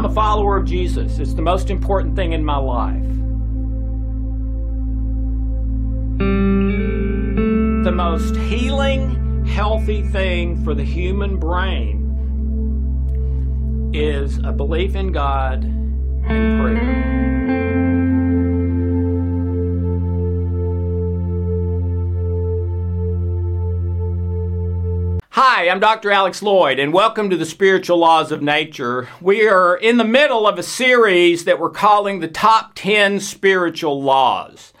I'm a follower of Jesus. It's the most important thing in my life. The most healing, healthy thing for the human brain is a belief in God and prayer. Hi, I'm Dr. Alex Loyd, and welcome to the Spiritual Laws of Nature. We are in the middle of a series that we're calling the Top 10 Spiritual Laws.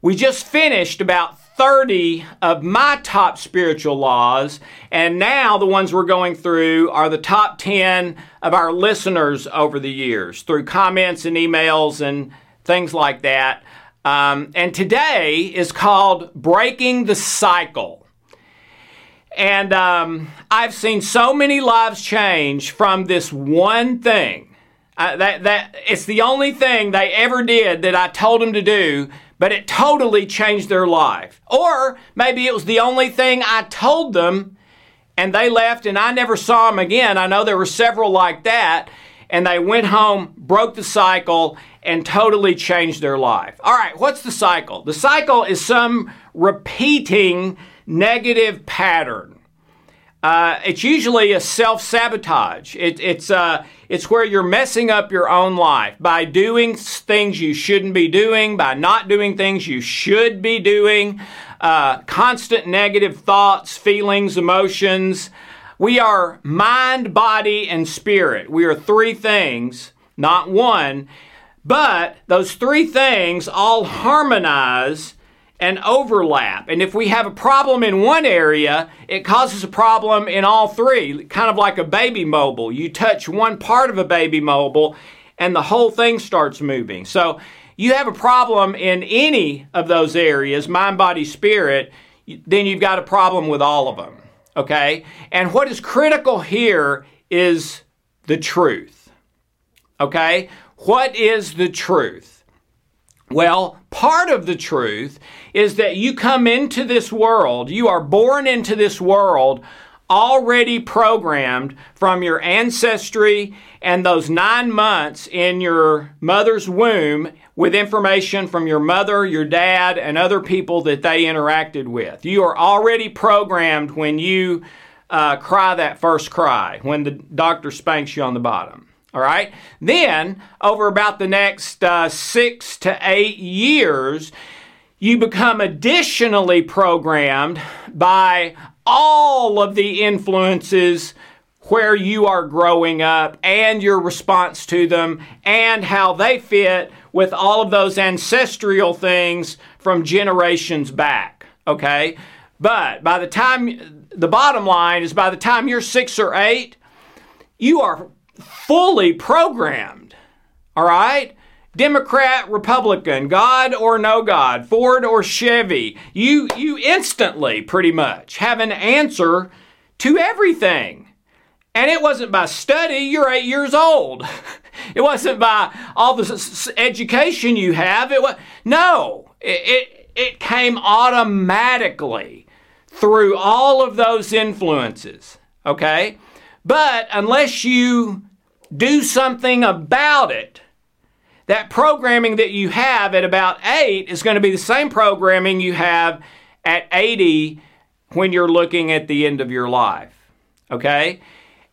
We just finished about 30 of my top spiritual laws, and now the ones we're going through are the top 10 of our listeners over the years through comments and emails and things like that. Um, and today is called Breaking the Cycle. And um, I've seen so many lives change from this one thing. Uh, that that it's the only thing they ever did that I told them to do, but it totally changed their life. Or maybe it was the only thing I told them, and they left, and I never saw them again. I know there were several like that, and they went home, broke the cycle, and totally changed their life. All right, what's the cycle? The cycle is some repeating negative pattern. Uh, it's usually a self sabotage. It, it's, uh, it's where you're messing up your own life by doing things you shouldn't be doing, by not doing things you should be doing, uh, constant negative thoughts, feelings, emotions. We are mind, body, and spirit. We are three things, not one. But those three things all harmonize and overlap. And if we have a problem in one area, it causes a problem in all three, kind of like a baby mobile. You touch one part of a baby mobile and the whole thing starts moving. So you have a problem in any of those areas, mind, body, spirit, then you've got a problem with all of them. Okay? And what is critical here is the truth. Okay? What is the truth? Well, part of the truth is that you come into this world, you are born into this world already programmed from your ancestry and those nine months in your mother's womb with information from your mother, your dad, and other people that they interacted with. You are already programmed when you uh, cry that first cry, when the doctor spanks you on the bottom. All right. Then, over about the next uh, six to eight years, you become additionally programmed by all of the influences where you are growing up and your response to them and how they fit with all of those ancestral things from generations back. Okay? But by the time, the bottom line is by the time you're six or eight, you are fully programmed. All right? Democrat, Republican, God or no God, Ford or Chevy, you you instantly pretty much have an answer to everything. And it wasn't by study, you're 8 years old. It wasn't by all the education you have. It was no, it, it, it came automatically through all of those influences, okay? But unless you do something about it, that programming that you have at about 8 is going to be the same programming you have at 80 when you're looking at the end of your life. Okay?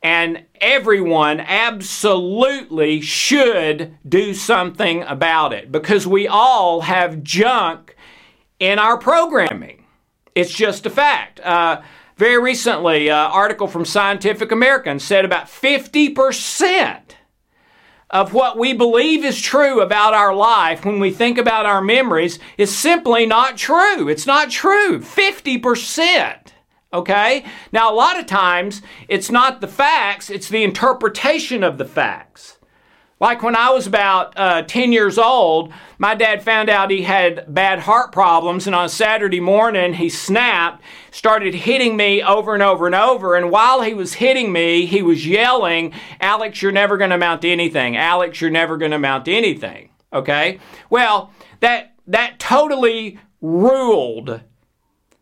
And everyone absolutely should do something about it because we all have junk in our programming. It's just a fact. Uh, very recently, an article from Scientific American said about 50% of what we believe is true about our life when we think about our memories is simply not true. It's not true. 50%. Okay? Now, a lot of times, it's not the facts, it's the interpretation of the facts. Like when I was about uh, 10 years old, my dad found out he had bad heart problems, and on Saturday morning, he snapped, started hitting me over and over and over. And while he was hitting me, he was yelling, Alex, you're never going to amount to anything. Alex, you're never going to amount to anything. Okay? Well, that, that totally ruled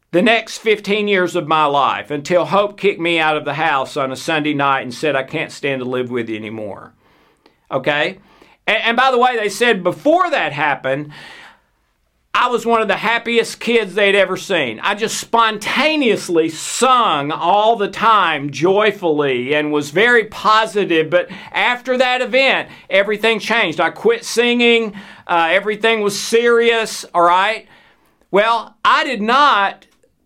the next 15 years of my life until Hope kicked me out of the house on a Sunday night and said, I can't stand to live with you anymore. Okay? And, and by the way, they said before that happened, I was one of the happiest kids they'd ever seen. I just spontaneously sung all the time joyfully and was very positive. But after that event, everything changed. I quit singing, uh, everything was serious, all right? Well, I did not.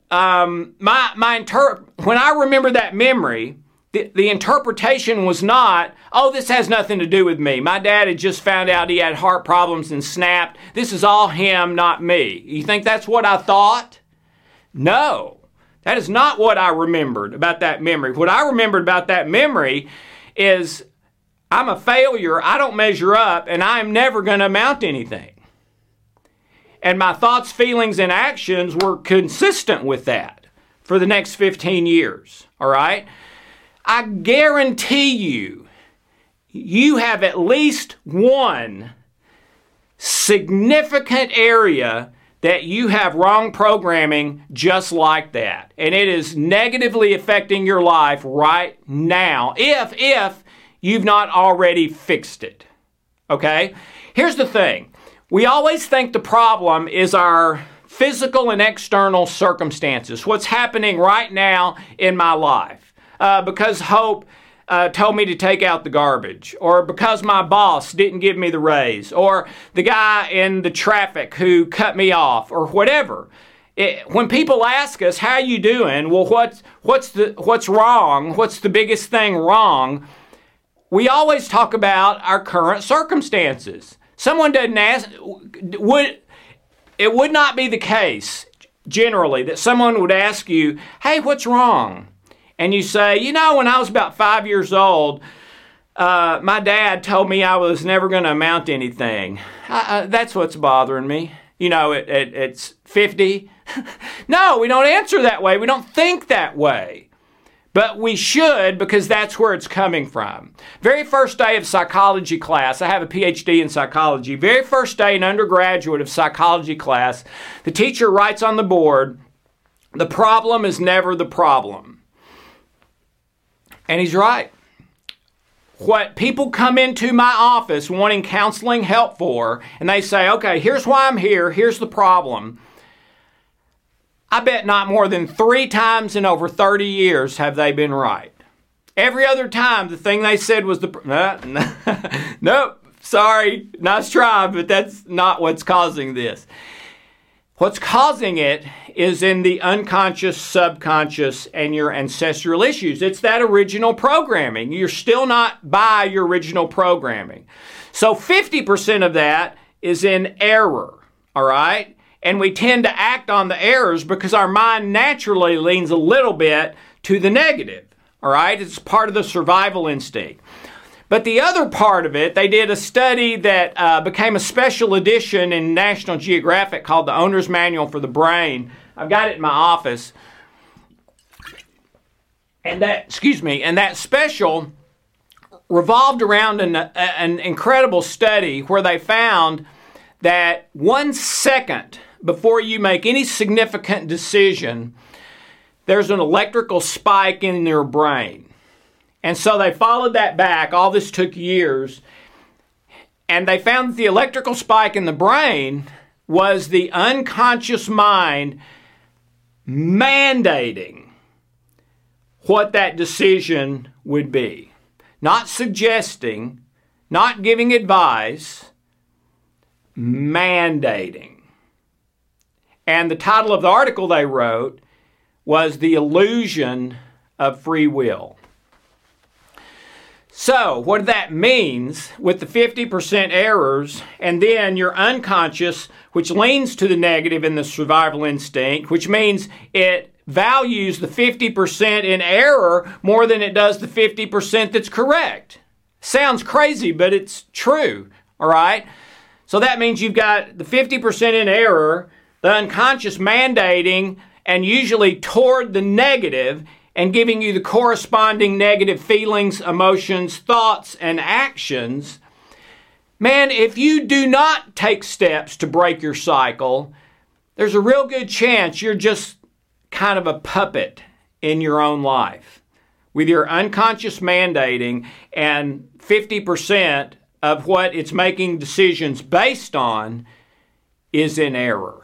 Um, my my inter- when I remember that memory, the, interpretation was not, oh, this has nothing to do with me. My dad had just found out he had heart problems and snapped. This is all him, not me. You think that's what I thought? No. That is not what I remembered about that memory. What I remembered about that memory is I'm a failure, I don't measure up, and I'm never going to amount to anything. And my thoughts, feelings, and actions were consistent with that for the next 15 years. All right? I guarantee you, you have at least one significant area that you have wrong programming just like that. And it is negatively affecting your life right now if if you've not already fixed it. Okay? Here's the thing. We always think the problem is our physical and external circumstances. What's happening right now in my life uh, because Hope uh, told me to take out the garbage, or because my boss didn't give me the raise, or the guy in the traffic who cut me off, or whatever. It, when people ask us how you doing, well, what's what's the what's wrong? What's the biggest thing wrong? We always talk about our current circumstances. Someone doesn't ask. Would it would not be the case generally that someone would ask you, "Hey, what's wrong?" And you say, you know, when I was about five years old, uh, my dad told me I was never going to amount to anything. I, I, that's what's bothering me. You know, it, it, it's 50. no, we don't answer that way. We don't think that way. But we should because that's where it's coming from. Very first day of psychology class, I have a PhD in psychology. Very first day in undergraduate of psychology class, the teacher writes on the board, the problem is never the problem. And he's right. What people come into my office wanting counseling help for, and they say, okay, here's why I'm here, here's the problem. I bet not more than three times in over 30 years have they been right. Every other time, the thing they said was the. Nope, sorry, nice try, but that's not what's causing this. What's causing it is in the unconscious, subconscious, and your ancestral issues. It's that original programming. You're still not by your original programming. So 50% of that is in error, all right? And we tend to act on the errors because our mind naturally leans a little bit to the negative, all right? It's part of the survival instinct. But the other part of it, they did a study that uh, became a special edition in National Geographic called the Owner's Manual for the Brain. I've got it in my office. And that, excuse me, and that special revolved around an, an incredible study where they found that one second before you make any significant decision, there's an electrical spike in your brain. And so they followed that back. All this took years. And they found that the electrical spike in the brain was the unconscious mind mandating what that decision would be. Not suggesting, not giving advice, mandating. And the title of the article they wrote was The Illusion of Free Will. So, what that means with the 50% errors, and then your unconscious, which leans to the negative in the survival instinct, which means it values the 50% in error more than it does the 50% that's correct. Sounds crazy, but it's true, all right? So that means you've got the 50% in error, the unconscious mandating, and usually toward the negative, and giving you the corresponding negative feelings, emotions, thoughts, and actions, man, if you do not take steps to break your cycle, there's a real good chance you're just kind of a puppet in your own life with your unconscious mandating and 50% of what it's making decisions based on is in error.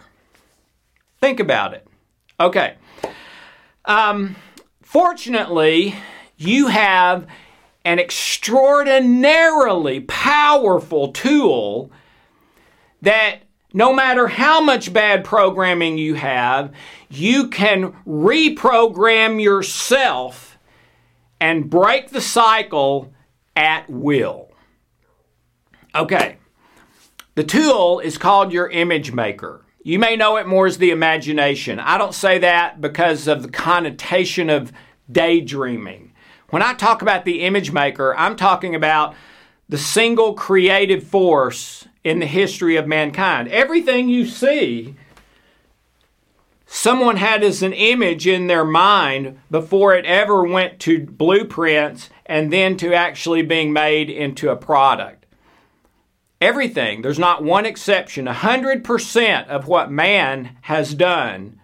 Think about it. Okay. Um, fortunately, you have an extraordinarily powerful tool that no matter how much bad programming you have, you can reprogram yourself and break the cycle at will. Okay, the tool is called your image maker. You may know it more as the imagination. I don't say that because of the connotation of daydreaming. When I talk about the image maker, I'm talking about the single creative force in the history of mankind. Everything you see, someone had as an image in their mind before it ever went to blueprints and then to actually being made into a product. Everything, there's not one exception. 100% of what man has done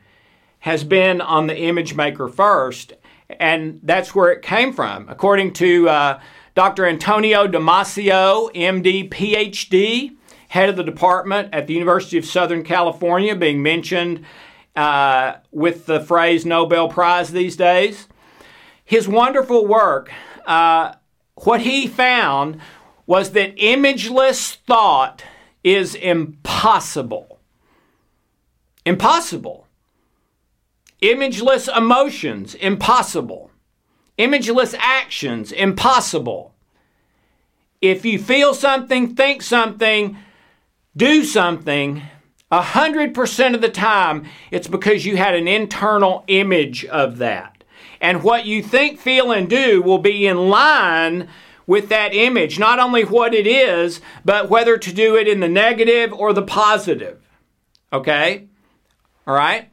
has been on the image maker first, and that's where it came from. According to uh, Dr. Antonio Damasio, MD, PhD, head of the department at the University of Southern California, being mentioned uh, with the phrase Nobel Prize these days. His wonderful work, uh, what he found was that imageless thought is impossible. Impossible. Imageless emotions, impossible. Imageless actions, impossible. If you feel something, think something, do something, a hundred percent of the time, it's because you had an internal image of that. And what you think, feel, and do will be in line with that image, not only what it is, but whether to do it in the negative or the positive. Okay? All right?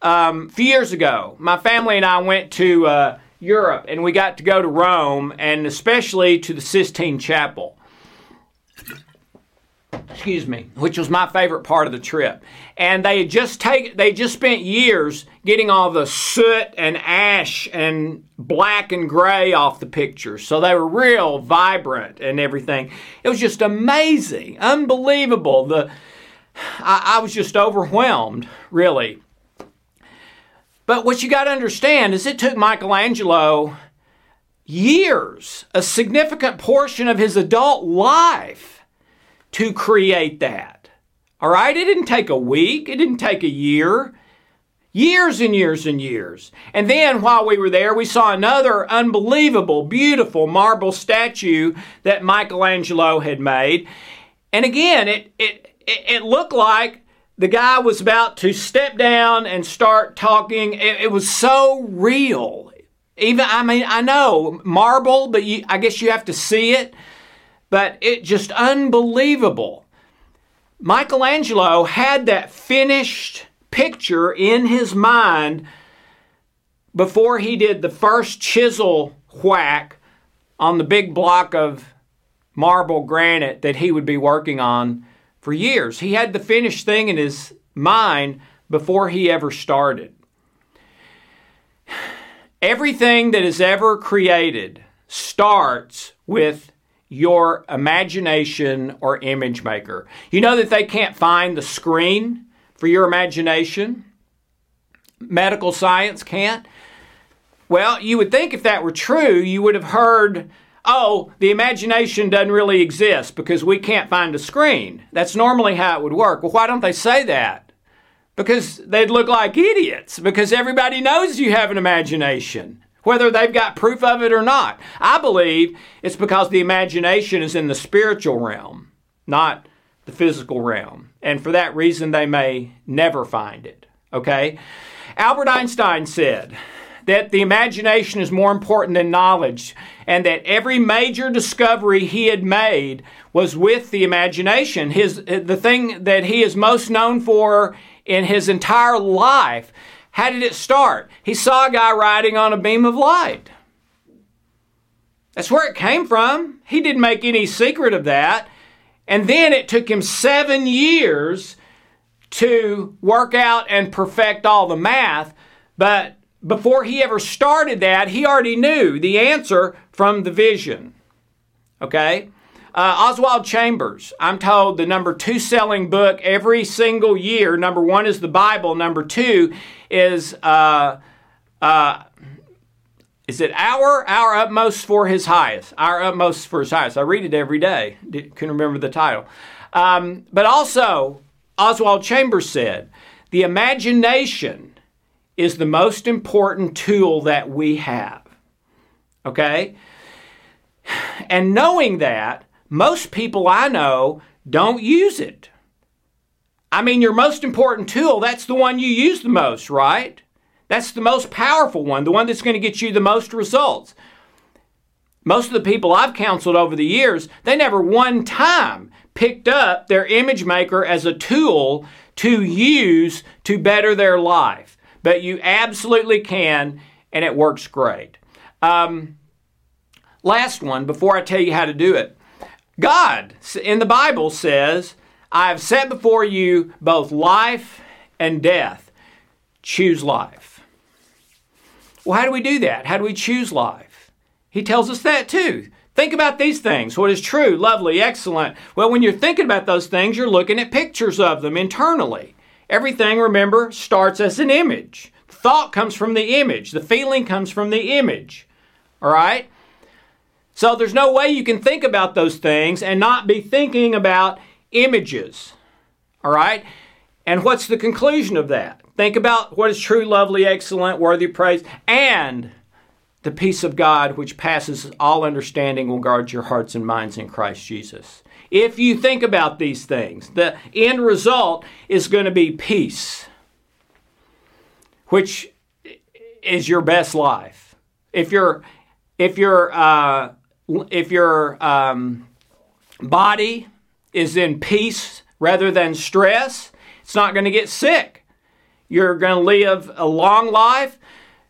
Um, a few years ago, my family and I went to uh, Europe and we got to go to Rome and especially to the Sistine Chapel excuse me, which was my favorite part of the trip. And they had just take they just spent years getting all the soot and ash and black and gray off the pictures. So they were real vibrant and everything. It was just amazing, unbelievable. The I, I was just overwhelmed, really. But what you got to understand is it took Michelangelo years, a significant portion of his adult life to create that. All right? It didn't take a week, it didn't take a year. Years and years and years. And then while we were there, we saw another unbelievable, beautiful marble statue that Michelangelo had made. And again, it, it, it looked like the guy was about to step down and start talking. It, it was so real. Even, I mean, I know marble, but you, I guess you have to see it but it just unbelievable. Michelangelo had that finished picture in his mind before he did the first chisel whack on the big block of marble granite that he would be working on for years. He had the finished thing in his mind before he ever started. Everything that is ever created starts with your imagination or image maker. You know that they can't find the screen for your imagination? Medical science can't? Well, you would think if that were true, you would have heard, oh, the imagination doesn't really exist because we can't find a screen. That's normally how it would work. Well, why don't they say that? Because they'd look like idiots, because everybody knows you have an imagination whether they've got proof of it or not. I believe it's because the imagination is in the spiritual realm, not the physical realm. And for that reason, they may never find it. Okay? Albert Einstein said that the imagination is more important than knowledge, and that every major discovery he had made was with the imagination. His, the thing that he is most known for in his entire life how did it start? He saw a guy riding on a beam of light. That's where it came from. He didn't make any secret of that. And then it took him seven years to work out and perfect all the math. But before he ever started that, he already knew the answer from the vision. Okay? Uh, Oswald Chambers, I'm told the number two selling book every single year. Number one is the Bible. Number two is uh, uh, is it our our utmost for his highest? Our utmost for his highest. I read it every day. Couldn't remember the title. Um, but also, Oswald Chambers said, the imagination is the most important tool that we have. Okay? And knowing that, most people I know don't use it. I mean, your most important tool, that's the one you use the most, right? That's the most powerful one, the one that's going to get you the most results. Most of the people I've counseled over the years, they never one time picked up their image maker as a tool to use to better their life. But you absolutely can, and it works great. Um, last one, before I tell you how to do it. God in the Bible says, I have set before you both life and death. Choose life. Well, how do we do that? How do we choose life? He tells us that too. Think about these things. What is true, lovely, excellent? Well, when you're thinking about those things, you're looking at pictures of them internally. Everything, remember, starts as an image. Thought comes from the image, the feeling comes from the image. All right? So there's no way you can think about those things and not be thinking about images. All right? And what's the conclusion of that? Think about what is true, lovely, excellent, worthy of praise, and the peace of God, which passes all understanding, will guard your hearts and minds in Christ Jesus. If you think about these things, the end result is going to be peace, which is your best life. If you're if you're uh, if your um, body is in peace rather than stress, it's not going to get sick. You're going to live a long life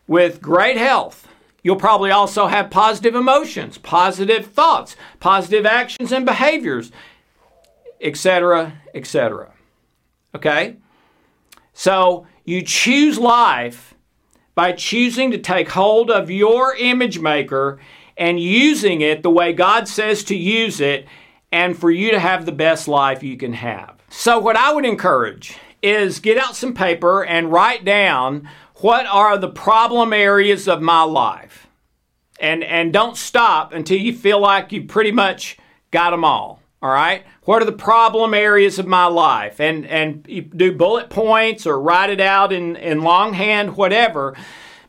with great health. You'll probably also have positive emotions, positive thoughts, positive actions and behaviors, etc., etc. Okay? So you choose life by choosing to take hold of your image maker and using it the way God says to use it, and for you to have the best life you can have. So, what I would encourage is get out some paper and write down what are the problem areas of my life. And, and don't stop until you feel like you pretty much got them all. All right? What are the problem areas of my life? And, and do bullet points or write it out in, in longhand, whatever.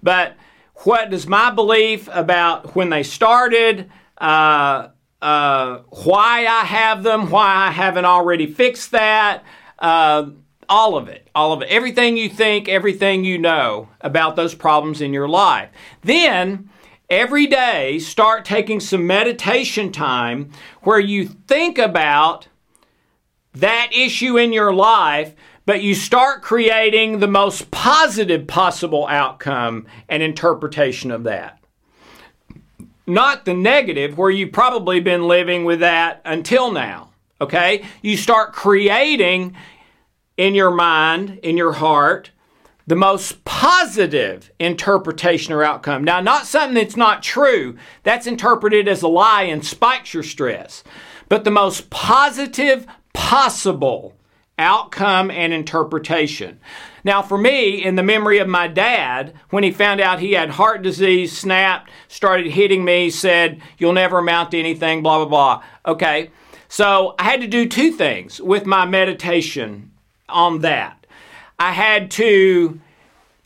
But what does my belief about when they started, uh, uh, why I have them, why I haven't already fixed that, uh, all of it, all of it, everything you think, everything you know about those problems in your life. Then, every day, start taking some meditation time where you think about that issue in your life but you start creating the most positive possible outcome and interpretation of that. Not the negative, where you've probably been living with that until now. Okay? You start creating in your mind, in your heart, the most positive interpretation or outcome. Now, not something that's not true, that's interpreted as a lie and spikes your stress, but the most positive possible outcome and interpretation. Now, for me, in the memory of my dad, when he found out he had heart disease, snapped, started hitting me, said, You'll never amount to anything, blah, blah, blah. Okay, so I had to do two things with my meditation on that. I had to,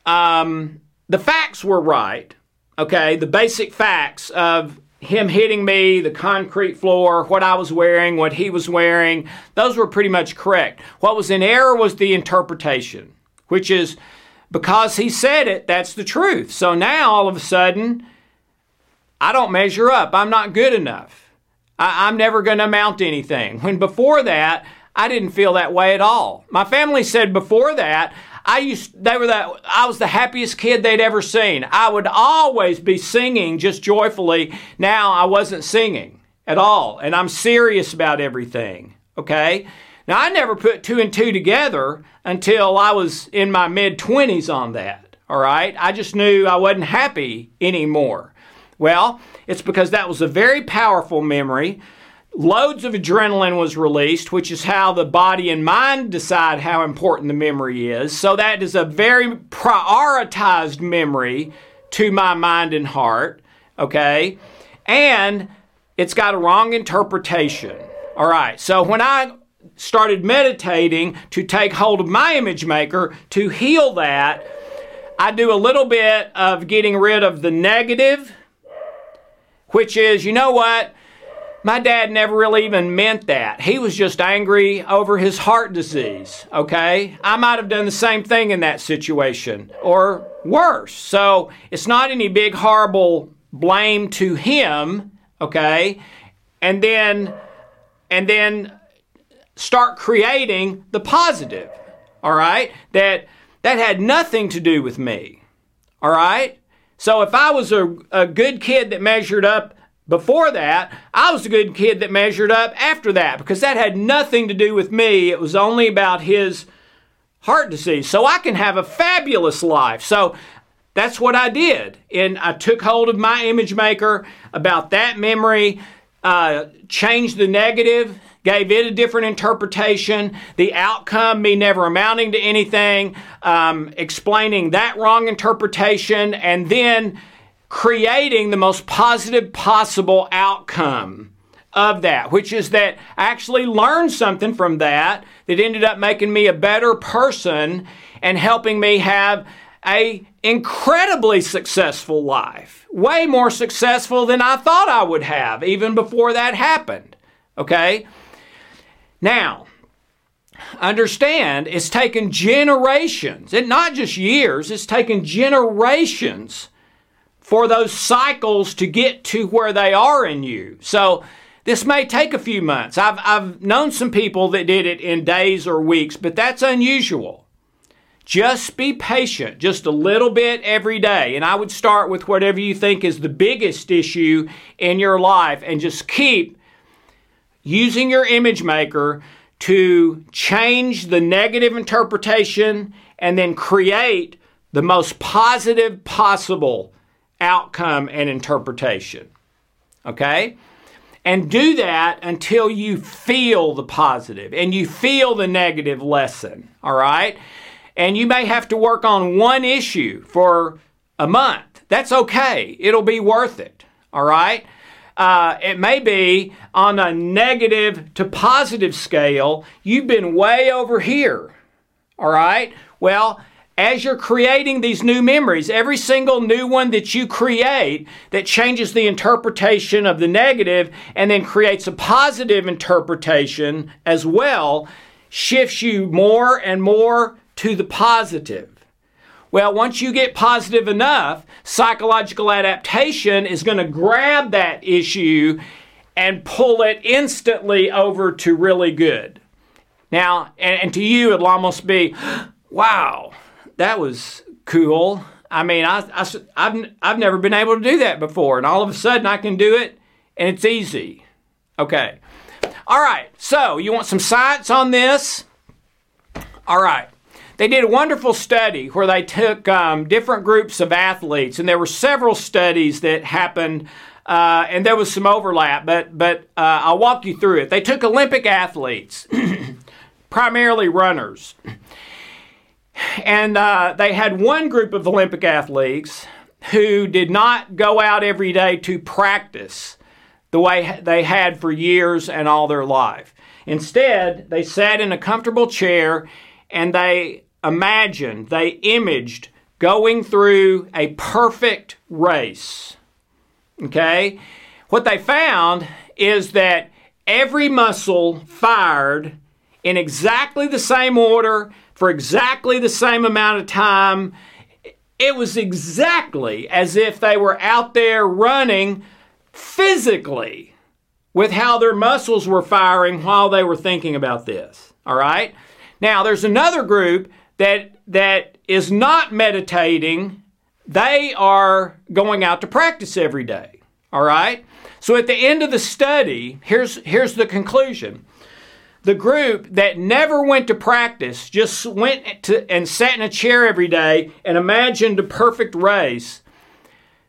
um, the facts were right, okay, the basic facts of him hitting me, the concrete floor, what I was wearing, what he was wearing, those were pretty much correct. What was in error was the interpretation, which is because he said it, that's the truth. So now all of a sudden, I don't measure up. I'm not good enough. I, am never going to amount to anything. When before that, I didn't feel that way at all. My family said before that, I used they were that I was the happiest kid they'd ever seen. I would always be singing just joyfully. Now I wasn't singing at all, and I'm serious about everything. Okay? Now I never put two and two together until I was in my mid 20s on that. All right? I just knew I wasn't happy anymore. Well, it's because that was a very powerful memory. Loads of adrenaline was released, which is how the body and mind decide how important the memory is. So that is a very prioritized memory to my mind and heart, okay? And it's got a wrong interpretation. All right, so when I started meditating to take hold of my image maker to heal that, I do a little bit of getting rid of the negative, which is, you know what? My dad never really even meant that. He was just angry over his heart disease, okay? I might have done the same thing in that situation or worse. So it's not any big, horrible blame to him, okay? And then, and then start creating the positive, all right? That that had nothing to do with me, all right? So if I was a, a good kid that measured up before that, I was a good kid that measured up after that because that had nothing to do with me. It was only about his heart disease. So I can have a fabulous life. So that's what I did. And I took hold of my image maker about that memory, uh, changed the negative, gave it a different interpretation, the outcome, me never amounting to anything, um, explaining that wrong interpretation, and then creating the most positive possible outcome of that, which is that I actually learned something from that that ended up making me a better person and helping me have a incredibly successful life. Way more successful than I thought I would have even before that happened. Okay? Now, understand it's taken generations, and not just years, it's taken generations for those cycles to get to where they are in you. So, this may take a few months. I've, I've known some people that did it in days or weeks, but that's unusual. Just be patient, just a little bit every day. And I would start with whatever you think is the biggest issue in your life and just keep using your image maker to change the negative interpretation and then create the most positive possible outcome and interpretation. Okay? And do that until you feel the positive and you feel the negative lesson. All right? And you may have to work on one issue for a month. That's okay. It'll be worth it. All right? uh, it may be on a negative to positive scale, you've been way over here. All right? Well, as you're creating these new memories, every single new one that you create that changes the interpretation of the negative and then creates a positive interpretation as well shifts you more and more to the positive. Well, once you get positive enough, psychological adaptation is going to grab that issue and pull it instantly over to really good. Now, and, and to you, it'll almost be, wow, that was cool. I mean, I, I, I've, I've never been able to do that before, and all of a sudden I can do it, and it's easy. Okay. All right, so you want some science on this? All right. They did a wonderful study where they took um, different groups of athletes, and there were several studies that happened, uh, and there was some overlap, but, but uh, I'll walk you through it. They took Olympic athletes, primarily runners, and uh, they had one group of Olympic athletes who did not go out every day to practice the way they had for years and all their life. Instead, they sat in a comfortable chair and they imagined, they imaged going through a perfect race. Okay? What they found is that every muscle fired in exactly the same order for exactly the same amount of time. It was exactly as if they were out there running physically with how their muscles were firing while they were thinking about this. All right? Now, there's another group that, that is not meditating. They are going out to practice every day. All right? So at the end of the study, here's, here's the conclusion. The group that never went to practice, just went to, and sat in a chair every day and imagined a perfect race,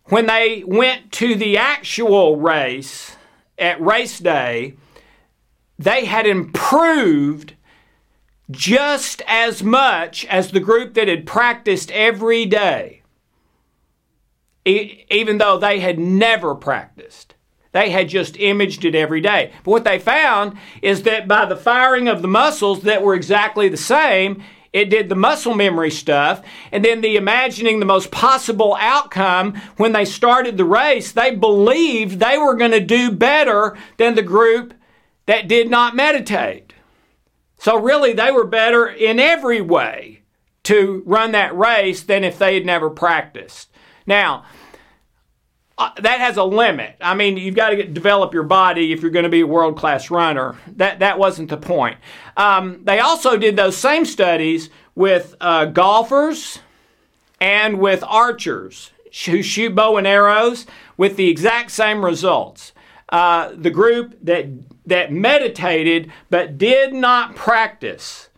when they went to the actual race at race day, they had improved just as much as the group that had practiced every day, even though they had never practiced. They had just imaged it every day. But what they found is that by the firing of the muscles that were exactly the same, it did the muscle memory stuff. And then the imagining the most possible outcome when they started the race, they believed they were going to do better than the group that did not meditate. So, really, they were better in every way to run that race than if they had never practiced. Now, uh, that has a limit. I mean, you've got to get, develop your body if you're going to be a world class runner. That that wasn't the point. Um, they also did those same studies with uh, golfers and with archers who shoot bow and arrows with the exact same results. Uh, the group that that meditated but did not practice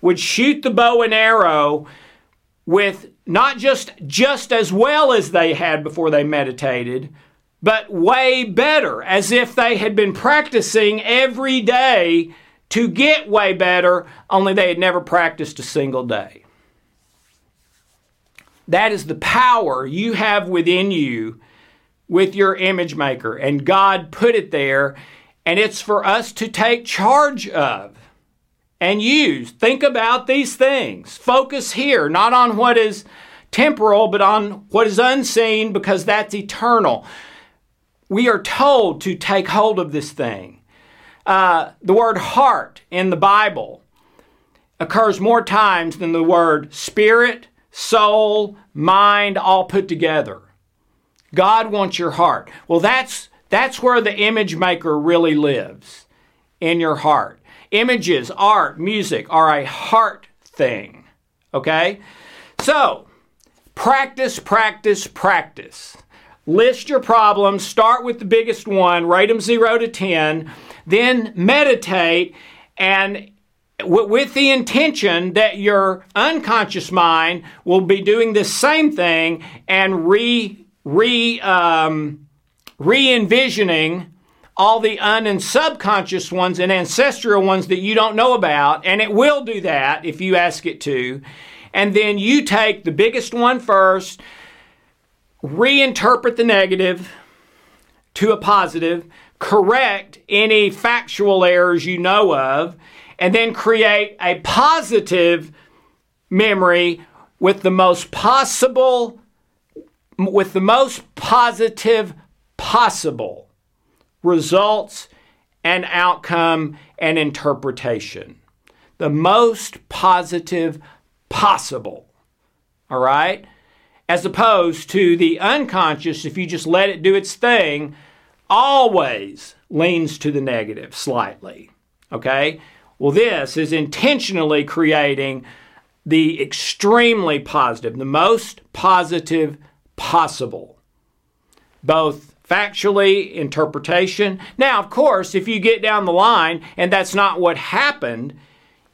would shoot the bow and arrow with not just just as well as they had before they meditated but way better as if they had been practicing every day to get way better only they had never practiced a single day. That is the power you have within you with your image maker and God put it there and it's for us to take charge of and use. Think about these things. Focus here, not on what is temporal, but on what is unseen because that's eternal. We are told to take hold of this thing. Uh, the word heart in the Bible occurs more times than the word spirit, soul, mind, all put together. God wants your heart. Well, that's that's where the image maker really lives in your heart. Images, art, music are a heart thing. Okay? So, practice, practice, practice. List your problems, start with the biggest one, rate them 0 to 10, then meditate and with the intention that your unconscious mind will be doing the same thing and re re um, re envisioning all the un and subconscious ones and ancestral ones that you don't know about, and it will do that if you ask it to. And then you take the biggest one first, reinterpret the negative to a positive, correct any factual errors you know of, and then create a positive memory with the most possible with the most positive possible results and outcome and interpretation. The most positive possible. All right? As opposed to the unconscious, if you just let it do its thing, always leans to the negative slightly. Okay? Well, this is intentionally creating the extremely positive, the most positive possible, both factually, interpretation. Now, of course, if you get down the line and that's not what happened,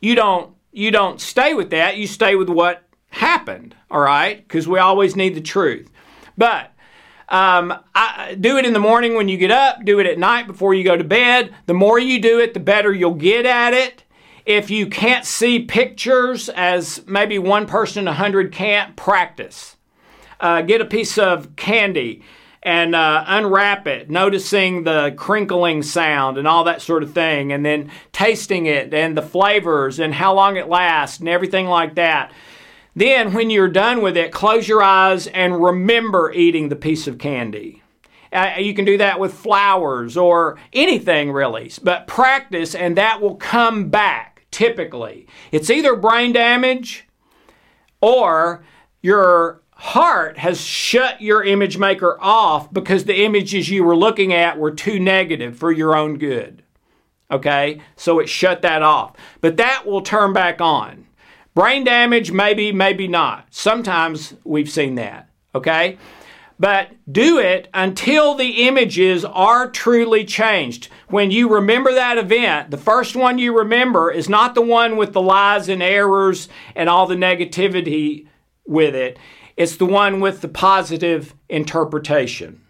you don't you don't stay with that. You stay with what happened. All right, because we always need the truth. But um, I, do it in the morning when you get up. Do it at night before you go to bed. The more you do it, the better you'll get at it. If you can't see pictures, as maybe one person in a hundred can't, practice. Uh, get a piece of candy and uh, unwrap it, noticing the crinkling sound and all that sort of thing, and then tasting it and the flavors and how long it lasts and everything like that. Then, when you're done with it, close your eyes and remember eating the piece of candy. Uh, you can do that with flowers or anything really, but practice and that will come back typically. It's either brain damage or your heart has shut your image maker off because the images you were looking at were too negative for your own good. Okay? So it shut that off. But that will turn back on. Brain damage, maybe, maybe not. Sometimes we've seen that. Okay? But do it until the images are truly changed. When you remember that event, the first one you remember is not the one with the lies and errors and all the negativity with it it's the one with the positive interpretation.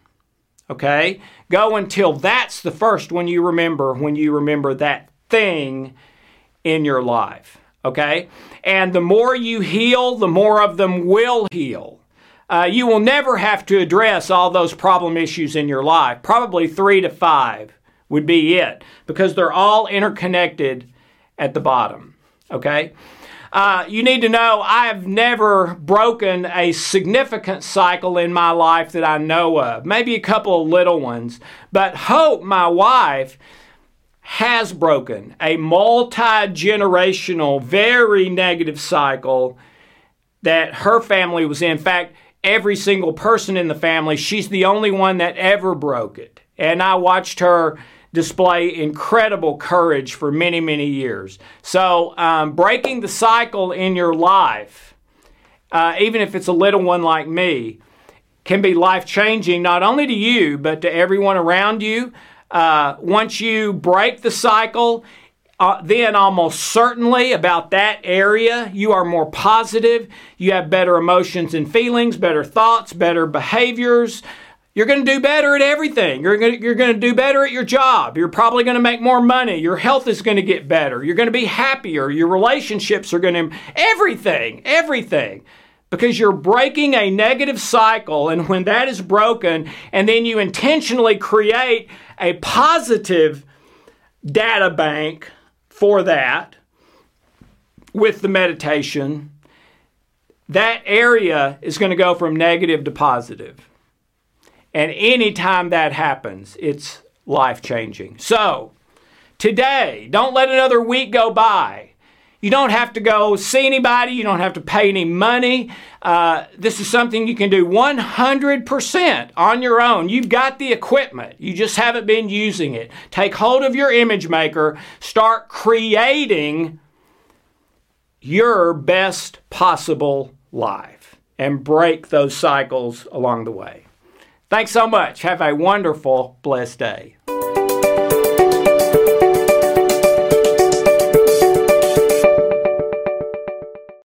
Okay? Go until that's the first one you remember when you remember that thing in your life. Okay? And the more you heal, the more of them will heal. Uh, you will never have to address all those problem issues in your life. Probably three to five would be it because they're all interconnected at the bottom. Okay? Uh, you need to know I have never broken a significant cycle in my life that I know of, maybe a couple of little ones. But Hope, my wife, has broken a multi generational, very negative cycle that her family was in. In fact, every single person in the family, she's the only one that ever broke it. And I watched her display incredible courage for many, many years. So, um, breaking the cycle in your life, uh, even if it's a little one like me, can be life changing not only to you, but to everyone around you. Uh, once you break the cycle, uh, then almost certainly about that area, you are more positive. You have better emotions and feelings, better thoughts, better behaviors. You're going to do better at everything. You're going, to, you're to do better at your job. You're probably going to make more money. Your health is going to get better. You're going to be happier. Your relationships are going to, everything, everything. Because you're breaking a negative cycle, and when that is broken, and then you intentionally create a positive data bank for that with the meditation, that area is going to go from negative to positive. And anytime that happens, it's life changing. So, today, don't let another week go by. You don't have to go see anybody. You don't have to pay any money. Uh, this is something you can do 100% on your own. You've got the equipment. You just haven't been using it. Take hold of your image maker. Start creating your best possible life and break those cycles along the way. Thanks so much. Have a wonderful, blessed day.